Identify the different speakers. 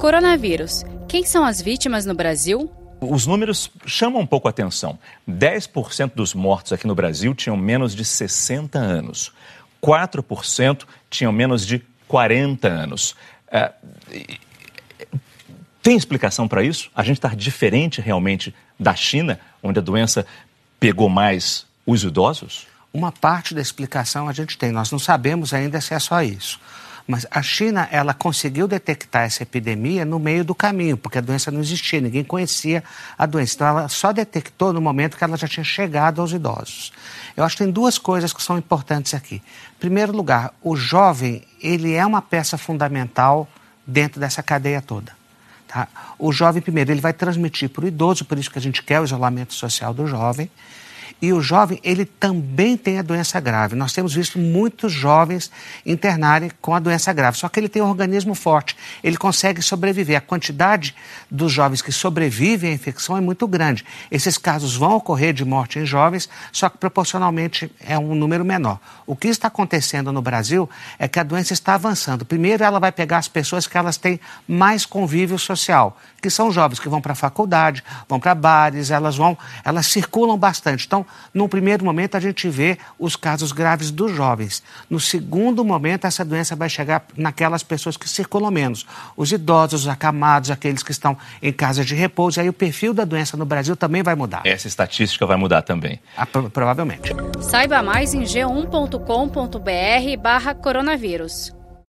Speaker 1: Coronavírus. Quem são as vítimas no Brasil?
Speaker 2: Os números chamam um pouco a atenção. 10% dos mortos aqui no Brasil tinham menos de 60 anos. 4% tinham menos de 40 anos. É, tem explicação para isso? A gente está diferente realmente da China, onde a doença pegou mais os idosos?
Speaker 3: Uma parte da explicação a gente tem. Nós não sabemos ainda se é só isso. Mas a China, ela conseguiu detectar essa epidemia no meio do caminho, porque a doença não existia, ninguém conhecia a doença. Então, ela só detectou no momento que ela já tinha chegado aos idosos. Eu acho que tem duas coisas que são importantes aqui. Em primeiro lugar, o jovem, ele é uma peça fundamental dentro dessa cadeia toda. Tá? O jovem, primeiro, ele vai transmitir para o idoso, por isso que a gente quer o isolamento social do jovem. E o jovem, ele também tem a doença grave. Nós temos visto muitos jovens internarem com a doença grave, só que ele tem um organismo forte, ele consegue sobreviver. A quantidade dos jovens que sobrevivem à infecção é muito grande. Esses casos vão ocorrer de morte em jovens, só que proporcionalmente é um número menor. O que está acontecendo no Brasil é que a doença está avançando. Primeiro, ela vai pegar as pessoas que elas têm mais convívio social, que são jovens que vão para a faculdade, vão para bares, elas vão, elas circulam bastante. Então, num primeiro momento, a gente vê os casos graves dos jovens. No segundo momento, essa doença vai chegar naquelas pessoas que circulam menos. Os idosos, os acamados, aqueles que estão em casa de repouso. E aí o perfil da doença no Brasil também vai mudar.
Speaker 2: Essa estatística vai mudar também.
Speaker 3: Ah, provavelmente.
Speaker 1: Saiba mais em g1.com.br barra coronavírus.